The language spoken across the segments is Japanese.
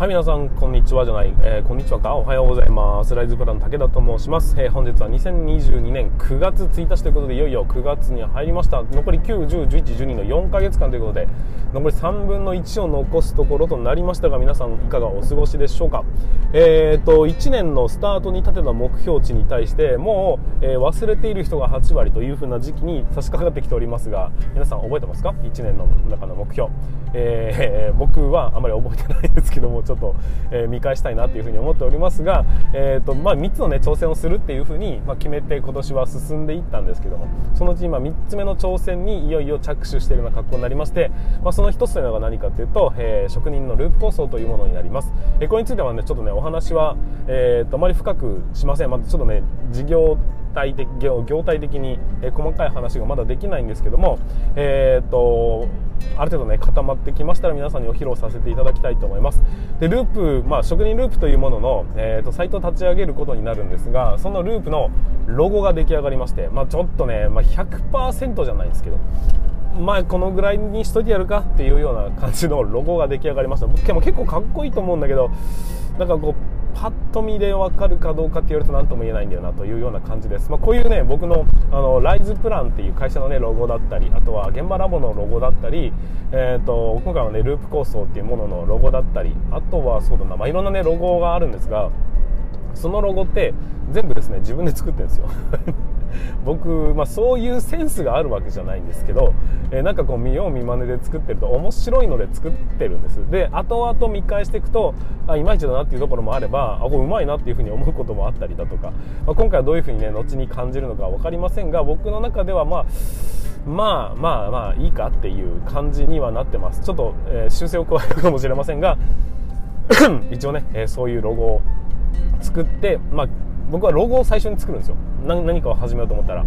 はい、皆さん、こんにちはじゃない、えー、こんにちはか、おはようございます。ライズプラン武田と申します。えー、本日は2022年9月1日ということで、いよいよ9月に入りました。残り9、10、11、12の4ヶ月間ということで、残り3分の1を残すところとなりましたが、皆さんいかがお過ごしでしょうか。えーと、1年のスタートに立てた目標値に対して、もう、え、忘れている人が8割というふうな時期に差し掛かってきておりますが、皆さん覚えてますか ?1 年の中の目標。え、僕はあまり覚えてないですけども、ちょっと、えー、見返したいなというふうに思っておりますが、えーとまあ、3つの、ね、挑戦をするっていうふうに、まあ、決めて今年は進んでいったんですけどもそのうち今3つ目の挑戦にいよいよ着手しているような格好になりまして、まあ、その1つというのが何かというと、えー、職人のループ構想というものになります、えー、これについてはねちょっとねお話は、えーと、あまり深くしません、まあ、ちょっとね事業体的業態的に、え細かい話がまだできないんですけども、えーとある程度ね固まってきましたら皆さんにお披露させていただきたいと思います。でループ、まあ、職人ループというものの、えーと、サイトを立ち上げることになるんですがそのループのロゴが出来上がりまして、まあ、ちょっとね、まあ、100%じゃないですけどまあこのぐらいにしといてやるかっていうような感じのロゴが出来上がりました。でも結構かっこいいと思うんだけどなんかこうパッと見で分かるかどうかって言われると何とも言えないんだよなというような感じです、まあ、こういうね僕のあのライズプランっていう会社のねロゴだったりあとは現場ラボのロゴだったり、えーと、今回はねループ構想っていうもののロゴだったりあとはそうだな、まあ、いろんなねロゴがあるんですがそのロゴって全部ですね自分で作ってるんですよ。僕、まあ、そういうセンスがあるわけじゃないんですけど、えー、なんかこう見よう見まねで作ってると面白いので作ってるんです。で後々見返していくとあいまいちだなっていうところもあればあこれうまいなっていうふうに思うこともあったりだとか、まあ、今回はどういうふうにね後に感じるのか分かりませんが僕の中ではまあまあまあまあいいかっていう感じにはなってます。ちょっと、えー、修正を加えるかもしれませんが 一応ね、えー、そういうロゴを作って、まあ、僕はロゴを最初に作るんですよ。何かを始めようと思ったら。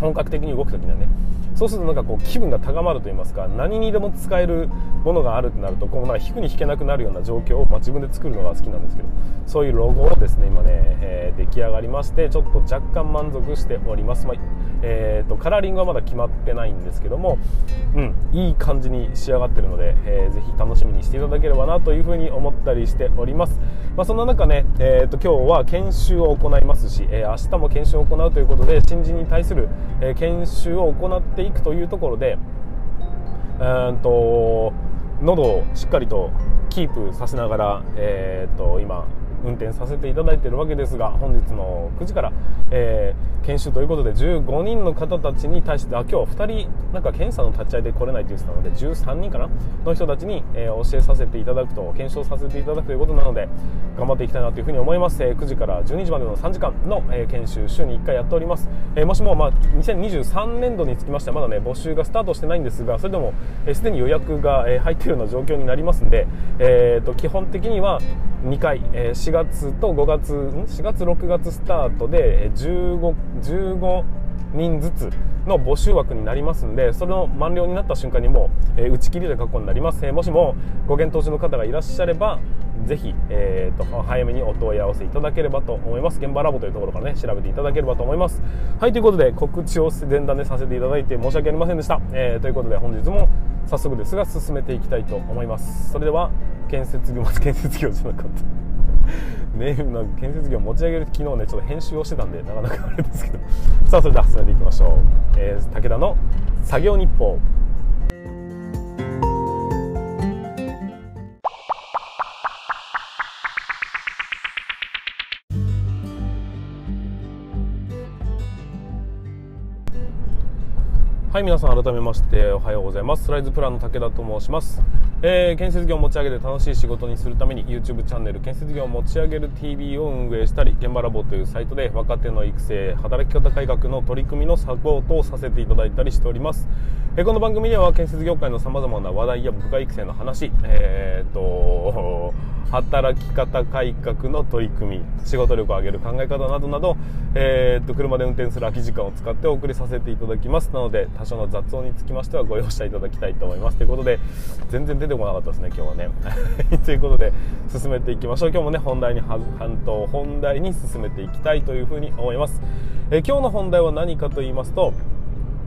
本格的に動く時にはね。そうするとなんかこう気分が高まると言いますか何にでも使えるものがあるとなるとこうなんか引くに引けなくなるような状況を、まあ、自分で作るのが好きなんですけどそういうロゴをですね今ね、えー、出来上がりましてちょっと若干満足しております、まあ、えーと、カラーリングはまだ決まってないんですけども、うん、いい感じに仕上がってるので、えー、ぜひ楽しみにしていただければなというふうに思ったりしております、まあ、そんな中ね、えーと、今日は研修を行いますし、えー、明日も研修を行うということで新人に対する、え、研修を行っていくというところでうんと喉をしっかりとキープさせながら、えーと今運転させていただいているわけですが本日の9時から、えー、研修ということで15人の方たちに対してあ今日2人なんか検査の立ち会いで来れないと言ってたので13人かなの人たちに、えー、教えさせていただくと検証させていただくということなので頑張っていきたいなというふうに思います、えー、9時から12時までの3時間の、え研修週に1回やっております、えもしも、まあ、2023年度につきましてはまだね募集がスタートしてないんですがそれでもすで、に予約が、え入っているような状況になりますので、えーと、基本的には2回、え4月と5月4月6月スタートで 15, 15人ずつの募集枠になりますんでそれの満了になった瞬間にもう、えー、打ち切りという格好になります、えー、もしもご検討中の方がいらっしゃればぜひ、えーと、早めにお問い合わせいただければと思います。現場ラボというところからね調べていただければと思います。はいということで告知を前段でさせていただいて申し訳ありませんでした、えー、ということで本日も早速ですが進めていきたいと思います。それでは建設業建設業じゃなかった。ネームの建設業持ち上げる昨日ねちょっと編集をしてたんでなかなかあれですけど。さあそれでは進めていきましょう、えー、武田の作業日報。はい皆さん改めましておはようございます。スライズプランの武田と申します、えー、建設業を持ち上げて楽しい仕事にするために YouTube チャンネル建設業を持ち上げる TV を運営したり現場ラボというサイトで若手の育成働き方改革の取り組みのサポートをさせていただいたりしております、えー、この番組では建設業界のさまざまな話題や部下育成の話えー、っと働き方改革の取り組み仕事力を上げる考え方などなど、えー、っと車で運転する空き時間を使ってお送りさせていただきますなので多少の雑音につきましてはご容赦いただきたいと思います。ということで全然出てこなかったですね今日はね。ということで進めていきましょう。今日もね本題に半島本題に進めていきたいというふうに思います、え、今日の本題は何かと言いますと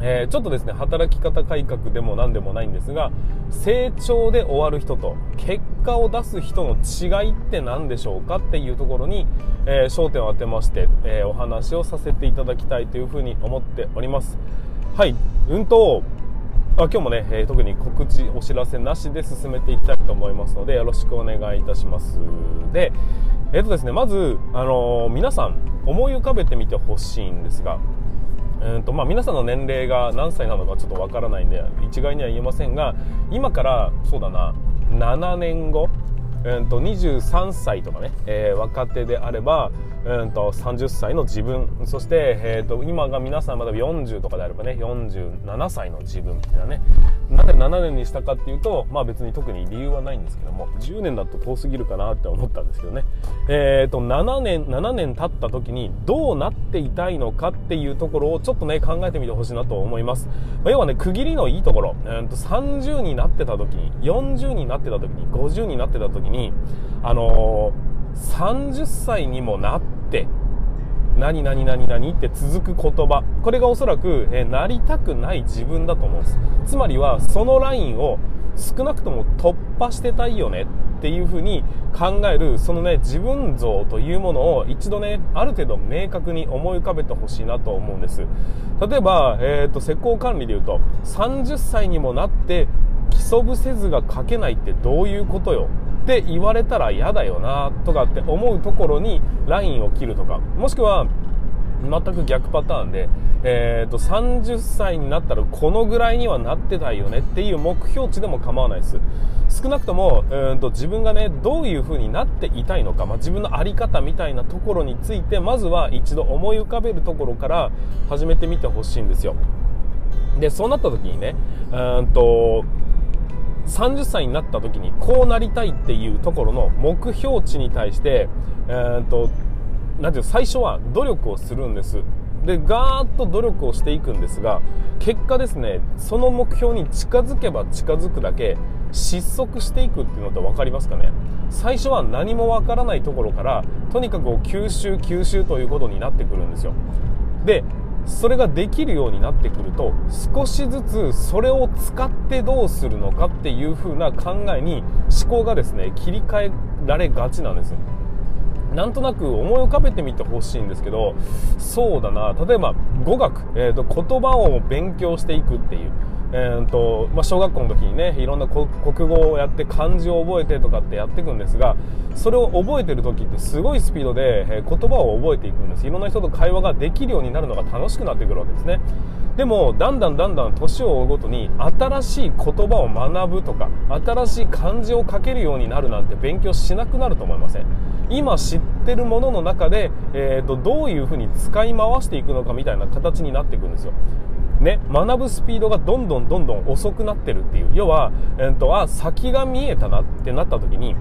えー、ちょっとですね働き方改革でも何でもないんですが成長で終わる人と結果を出す人の違いって何でしょうかっていうところに、えー、焦点を当てまして、えー、お話をさせていただきたいというふうに思っております。はいうんとあ今日もね、え特に告知お知らせなしで進めていきたいと思いますのでよろしくお願いいたします。でえっ、とですねまず、あの皆さん思い浮かべてみてほしいんですがうんとまあ、皆さんの年齢が何歳なのかちょっとわからないんで一概には言えませんが今からそうだな7年後、うんと23歳とかね、えー、若手であればうんと30歳の自分。そして、えーと、今が皆さんまだ40とかであればね47歳の自分みたいなね。なんで7年にしたかっていうとまあ別に特に理由はないんですけども10年だと遠すぎるかなって思ったんですけどね。えっ、ー、と7年7年経った時にどうなっていたいのかっていうところをちょっとね考えてみてほしいなと思います、まあ、要はね区切りのいいところ、えー、と30になってた時に40になってた時に50になってた時にあのー、30歳にもなってって何何って続く言葉。これがおそらく、えなりたくない自分だと思うんです。つまりはそのラインを少なくとも突破してたいよねっていうふうに考えるそのね自分像というものを一度ねある程度明確に思い浮かべてほしいなと思うんです。例えば、えーと、施工管理でいうと30歳にもなって基礎伏せ図が書けないってどういうことよ？って言われたら嫌だよなとかって思うところにラインを切るとかもしくは全く逆パターンで、えーと、30歳になったらこのぐらいにはなってたいよねっていう目標値でも構わないです。少なくともうんと自分がねどういう風になっていたいのか、まあ、自分の在り方みたいなところについてまずは一度思い浮かべるところから始めてみてほしいんですよ。でそうなった時にねうんと30歳になった時にこうなりたいっていうところの目標値に対して、えーと、なていう最初は努力をするんです。でガーッと努力をしていくんですが結果ですねその目標に近づけば近づくだけ失速していくっていうのって分かりますかね？最初は何も分からないところからとにかく吸収吸収ということになってくるんですよ。でそれができるようになってくると少しずつそれを使ってどうするのかっていう風な考えに思考がですね切り替えられがちなんです。なんとなく思い浮かべてみてほしいんですけどそうだな。例えば語学、えーと、言葉を勉強していくっていう。えーとまあ、小学校の時にねいろんな国語をやって漢字を覚えてとかってやっていくんですがそれを覚えてる時ってすごいスピードで、えー、言葉を覚えていくんです。いろんな人と会話ができるようになるのが楽しくなってくるわけですね。でもだんだんだんだん年を追うごとに新しい言葉を学ぶとか新しい漢字を書けるようになるなんて勉強しなくなると思いません？今知ってるものの中で、えーとどういうふうに使い回していくのかみたいな形になっていくんですよ。ね、学ぶスピードがどんどんどんどん遅くなってるっていう。要は、えー、と、あ、先が見えたなってなった時に、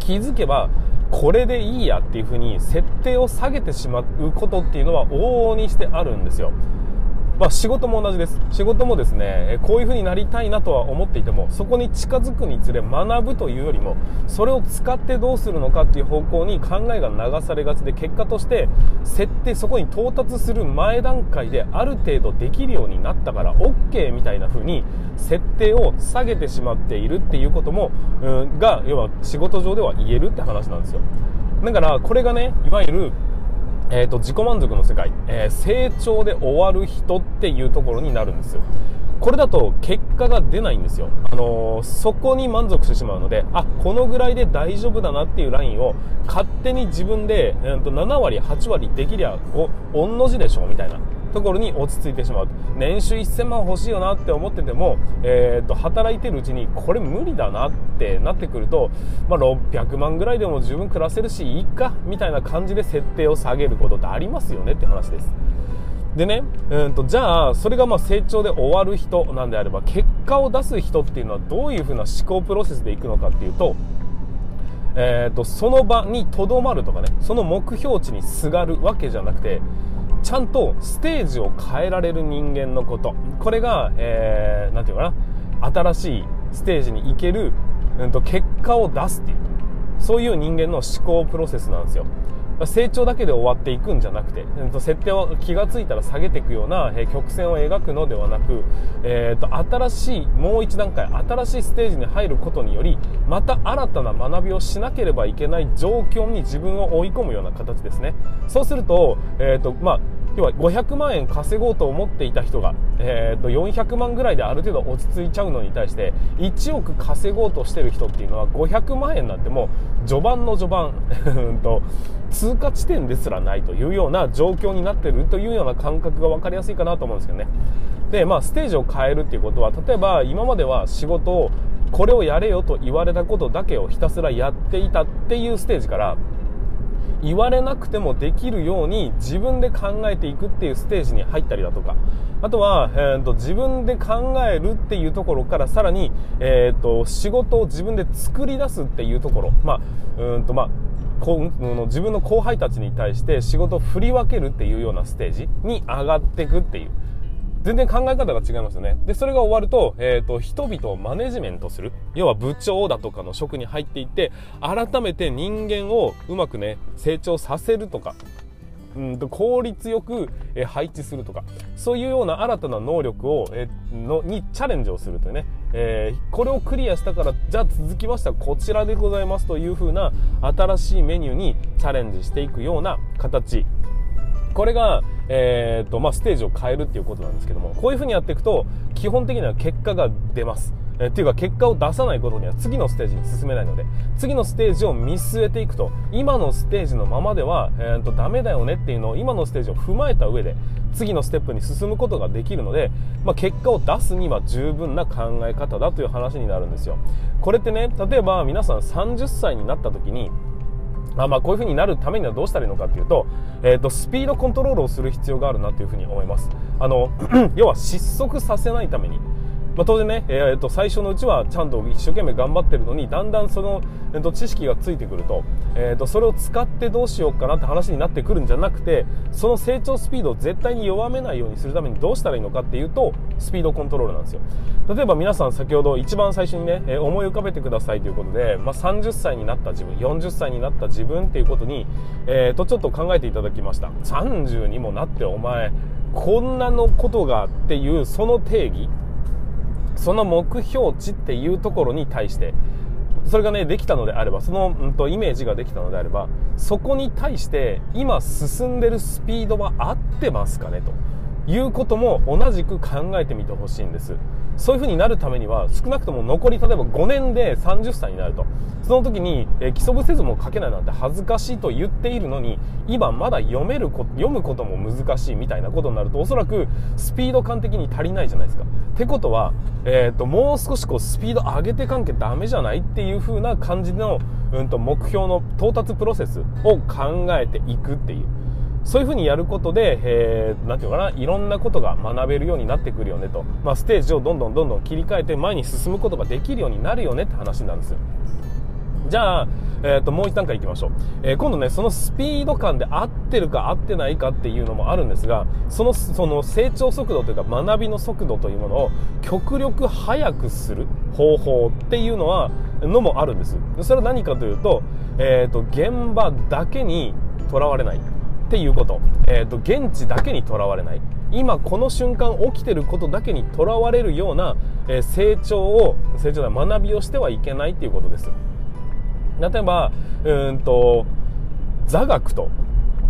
気づけば、これでいいやっていう風に設定を下げてしまうことっていうのは往々にしてあるんですよ。まあ、仕事も同じです。仕事もですね、こういう風になりたいなとは思っていても、そこに近づくにつれ学ぶというよりも、それを使ってどうするのかっていう方向に考えが流されがちで、結果として、設定、そこに到達する前段階である程度できるようになったから OK みたいな風に、設定を下げてしまっているっていうことも、うん、が、要は仕事上では言えるって話なんですよ。だから、これがね、いわゆる、えーと、自己満足の世界、えー、成長で終わる人っていうところになるんですこれだと結果が出ないんですよ、あのー、そこに満足してしまうのであこのぐらいで大丈夫だなっていうラインを勝手に自分で、えーと、7割8割できりゃお御の字でしょうみたいな。ところに落ち着いてしまう。年収1000万欲しいよなって思ってても、えー、と働いてるうちにこれ無理だなってなってくると、まあ、600万ぐらいでも十分暮らせるしいいかみたいな感じで設定を下げることってありますよねって話です。でね、うんと、じゃあ、それがまあ成長で終わる人なんであれば、結果を出す人っていうのはどういうふうな思考プロセスでいくのかっていうと、えーとその場にとどまるとかね、その目標値にすがるわけじゃなくて、ちゃんとステージを変えられる人間のこと。これが、えー、て言うかな。新しいステージに行ける、うん、と結果を出すっていう。そういう人間の思考プロセスなんですよ。成長だけで終わっていくんじゃなくて、えー、と設定を気が付いたら下げていくような、えー、曲線を描くのではなく、えー、と新しいもう一段階新しいステージに入ることによりまた新たな学びをしなければいけない状況に自分を追い込むような形ですね。そうすると,、えーとまあ、要は500万円稼ごうと思っていた人が、えー、と400万ぐらいである程度落ち着いちゃうのに対して1億稼ごうとしてる人っていうのは500万円なんてもう序盤の序盤と通過地点ですらないというような状況になってるというような感覚が分かりやすいかなと思うんですけどね。でまあステージを変えるっていうことは例えば今までは仕事をこれをやれよと言われたことだけをひたすらやっていたっていうステージから言われなくてもできるように自分で考えていくっていうステージに入ったりだとか。あとは、えーと、自分で考えるっていうところからさらに、えーと、仕事を自分で作り出すっていうところ、まあうんとまあこう自分の後輩たちに対して仕事を振り分けるっていうようなステージに上がっていくっていう。全然考え方が違いますよね。で、それが終わると、えっ、ー、と、人々をマネジメントする。要は部長だとかの職に入っていって、改めて人間をうまくね、成長させるとか、うんと効率よく、え配置するとかそういうような新たな能力を、えのにチャレンジをするというね、えー、これをクリアしたからじゃあ続きましてはこちらでございますという風な新しいメニューにチャレンジしていくような形これが、えーとまあ、ステージを変えるっていうことなんですけどもこういう風にやっていくと基本的には結果が出ます。えっていうか結果を出さないことには次のステージに進めないので次のステージを見据えていくと今のステージのままでは、えーと、ダメだよねっていうのを今のステージを踏まえた上で次のステップに進むことができるので、まあ、結果を出すには十分な考え方だという話になるんですよ。これってね例えば皆さん30歳になった時にあまあこういう風になるためにはどうしたらいいのかっていうと,、えーと、スピードコントロールをする必要があるなという風に思います。あの 要は失速させないためにまあ、当然ね、えー、と最初のうちはちゃんと一生懸命頑張ってるのにだんだんその、えー、と知識がついてくると,、えー、とそれを使ってどうしようかなって話になってくるんじゃなくてその成長スピードを絶対に弱めないようにするためにどうしたらいいのかっていうとスピードコントロールなんですよ。例えば皆さん先ほど一番最初にね、え、思い浮かべてくださいということで、まあ、30歳になった自分40歳になった自分っていうことに、えー、とちょっと考えていただきました。30にもなってお前こんなのことがっていうその定義。その目標値っていうところに対してそれがねできたのであればその、うん、とイメージができたのであればそこに対して今進んでるスピードは合ってますかね？ということも同じく考えてみてほしいんです。そういう風になるためには少なくとも残り例えば5年で30歳になると。その時に、えー、基礎部せずも書けないなんて恥ずかしいと言っているのに今まだ読めるこ読むことも難しいみたいなことになるとおそらくスピード感的に足りないじゃないですか。ってことは、えーと、もう少しこうスピード上げてかんけダメじゃないっていう風な感じの、うんと目標の到達プロセスを考えていくっていう。そういうふうにやることで、えー、なんていうかな、いろんなことが学べるようになってくるよねと。まあ、ステージをどんどんどんどん切り替えて前に進むことができるようになるよねって話なんですよ。じゃあ、えー、ともう一段階いきましょう、えー、今度ねそのスピード感で合ってるか合ってないかっていうのもあるんですがそのその成長速度というか学びの速度というものを極力速くする方法っていうのはのもあるんですそれは何かというと,、えー、と現場だけにとらわれないっていうこと、えーと、現地だけにとらわれない。今この瞬間起きてることだけにとらわれるような、えー、成長を成長だ学びをしてはいけないっていうことです。例えばうんと座学と。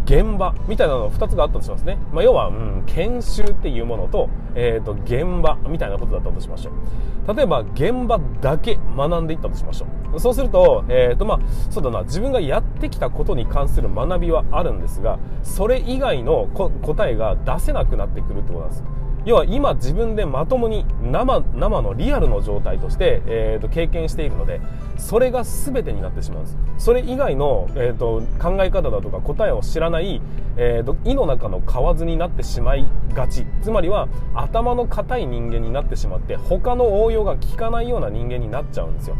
現場みたいなの2つがあったとしますね。まあ、要は、うん、研修っていうものと、え、ー、と、現場みたいなことだったとしましょう。例えば、現場だけ学んでいったとしましょう。そうすると、え、ー、と、まあ、そうだな、自分がやってきたことに関する学びはあるんですが、それ以外の答えが出せなくなってくるってことなんです。要は今自分でまともに生生のリアルの状態として、えー、と経験しているのでそれが全てになってしまうんです。それ以外の、えー、と考え方だとか答えを知らない、えー、と胃の中の蛙になってしまいがち。つまりは頭の固い人間になってしまって他の応用が効かないような人間になっちゃうんですよ。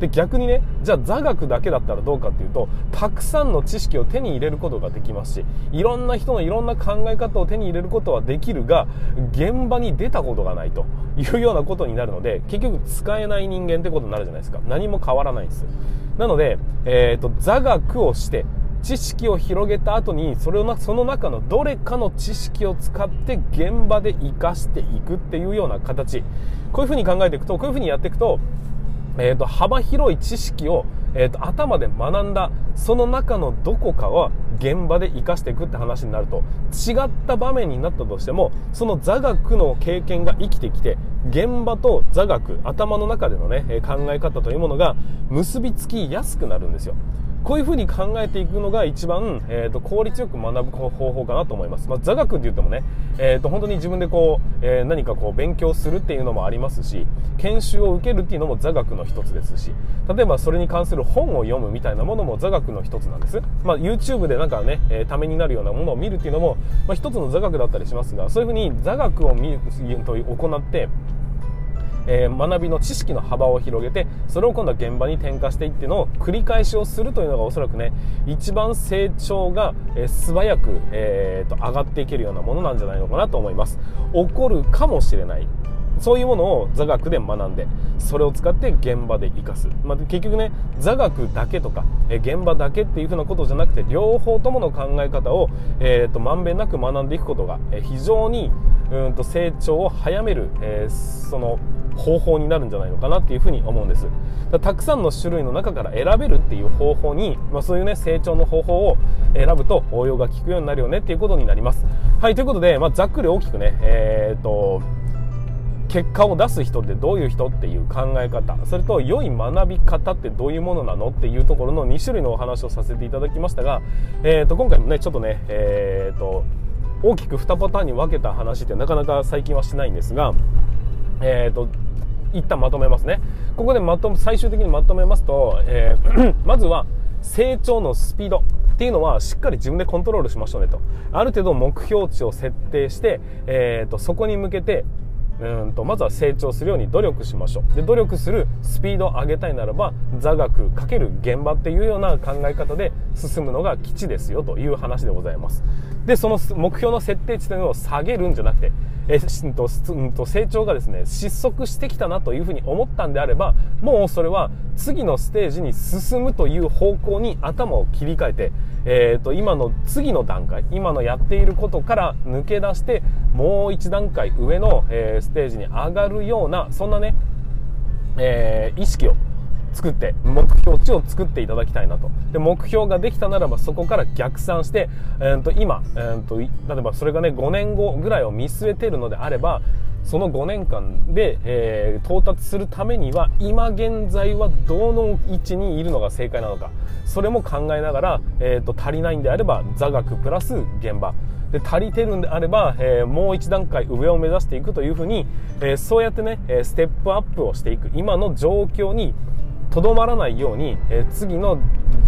で逆にねじゃあ座学だけだったらどうかっていうとたくさんの知識を手に入れることができますしいろんな人のいろんな考え方を手に入れることはできるが現場に出たことがないというようなことになるので結局使えない人間ってことになるじゃないですか。何も変わらないんです。なので、えーと、座学をして知識を広げた後にそれをその中のどれかの知識を使って現場で活かしていくっていうような形。こういうふうに考えていくとこういうふうにやっていくと,、えーと、幅広い知識を、えーと、頭で学んだその中のどこかは現場で生かしていくって話になると違った場面になったとしてもその座学の経験が生きてきて現場と座学頭の中でのね考え方というものが結びつきやすくなるんですよ。こういうふうに考えていくのが一番、えーと、効率よく学ぶ方法かなと思います。まあ、座学って言ってもね、えーと、本当に自分でこう、えー、何かこう勉強するっていうのもありますし、研修を受けるっていうのも座学の一つですし、例えばそれに関する本を読むみたいなものも座学の一つなんです。まあ、YouTube でなんかね、えー、ためになるようなものを見るっていうのも、まあ、一つの座学だったりしますが、そういうふうに座学を見ると行って、えー、学びの知識の幅を広げてそれを今度は現場に転化していってのを繰り返しをするというのがおそらくね一番成長が、えー、素早く、えーと、上がっていけるようなものなんじゃないのかなと思います。起こるかもしれない。そういうものを座学で学んでそれを使って現場で生かす、まあ、結局ね座学だけとか、え現場だけっていうふうなことじゃなくて両方ともの考え方を、えーと、まんべんなく学んでいくことが、え非常にうんと成長を早める、えー、その方法になるんじゃないのかなっていうふうに思うんです。たくさんの種類の中から選べるっていう方法に、まあ、そういうね成長の方法を選ぶと応用が効くようになるよねっていうことになります。はいということで、まあ、ざっくり大きくねえー、と結果を出す人ってどういう人っていう考え方。それと良い学び方ってどういうものなのっていうところの2種類のお話をさせていただきましたが、えー、と今回もねちょっとね、えー、と大きく2パターンに分けた話ってなかなか最近はしないんですが、えー、と一旦まとめますね。ここでまと最終的にまとめますと、えー、まずは成長のスピードっていうのはしっかり自分でコントロールしましょうねと。ある程度目標値を設定して、えーとそこに向けてうんとまずは成長するように努力しましょう。で努力するスピードを上げたいならば座学×現場っていうような考え方で進むのが基地ですよという話でございます。でその目標の設定値というのを下げるんじゃなくてえーとうんと成長がですね失速してきたなというふうに思ったんであればもうそれは次のステージに進むという方向に頭を切り替えて、えーと、今の次の段階今のやっていることから抜け出してもう一段階上の、え、ステージに上がるようなそんなね、えー、意識を作って目標値を作っていただきたいなと。で目標ができたならばそこから逆算して、えー、と今、えー、と例えばそれがね5年後ぐらいを見据えているのであればその5年間で、えー、到達するためには今現在はどの位置にいるのが正解なのか。それも考えながら、えーと、足りないんであれば座学プラス現場。で足りてるんであれば、えー、もう一段階上を目指していくというふうに、えー、そうやってねステップアップをしていく。今の状況にとどまらないように、えー、次の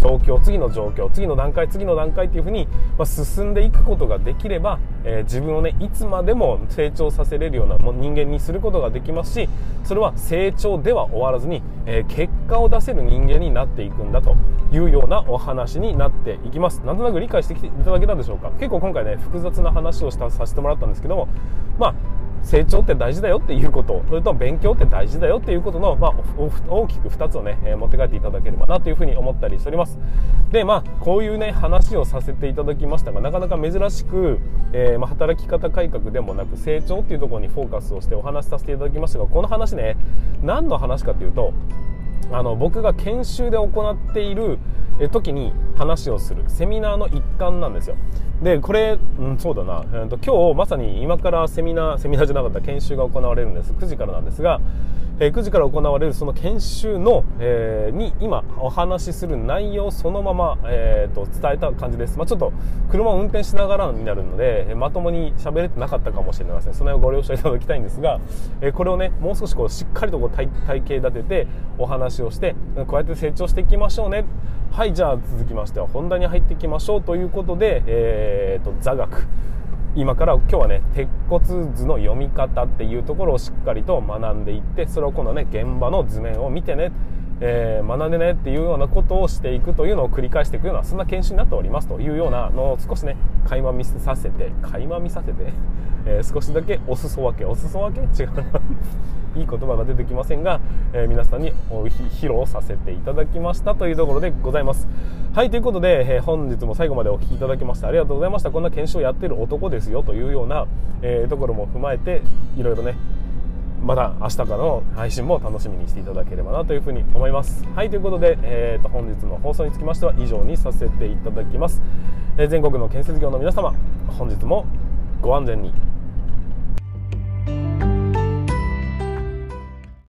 状況次の状況次の段階次の段階っていうふうに、まあ、進んでいくことができれば、えー、自分をねいつまでも成長させれるような人間にすることができますしそれは成長では終わらずに、えー、結果を出せる人間になっていくんだというようなお話になっていきます。なんとなく理解してきていただけたでしょうか。結構今回ね複雑な話をしたさせてもらったんですけどもまあ成長って大事だよっていうこと。それと勉強って大事だよっていうことの、まあ、大きく2つをね、え、持って帰っていただければなというふうに思ったりしております。でまあこういうね話をさせていただきましたがなかなか珍しく、えー、まあ、働き方改革でもなく成長っていうところにフォーカスをしてお話しさせていただきましたがこの話ね何の話かっていうとあの僕が研修で行っている時に話をするセミナーの一環なんですよ。でこれ、うん、そうだな、えーと、今日まさに今からセミナーセミナーじゃなかった研修が行われるんです。9時からなんですが、え、9時から行われるその研修の、えー、に今お話しする内容そのまま、えーと、伝えた感じです、まあ、ちょっと車を運転しながらになるのでまともに喋れてなかったかもしれません。その辺をご了承いただきたいんですが、え、これをねもう少しこうしっかりとこう体体系立ててお話をしてこうやって成長していきましょうね。はいじゃあ続きましては本題に入っていきましょうということで、えーと、座学。今から今日はね鉄骨図の読み方っていうところをしっかりと学んでいってそれを今度ね現場の図面を見てねえー、学んでねっていうようなことをしていくというのを繰り返していくようなそんな研修になっておりますというようなのを少しね垣間見させて垣間見させて、えー、少しだけお裾分けお裾分け？違うな。いい言葉が出てきませんが、えー、皆さんに披露させていただきましたというところでございます。はいということで、えー、本日も最後までお聴きいただきましてありがとうございました。こんな検証やってる男ですよというような、えー、ところも踏まえていろいろねまた明日からの配信も楽しみにしていただければなというふうに思います。はいということで、えーと、本日の放送につきましては以上にさせていただきます、えー、全国の建設業の皆様本日もご安全に。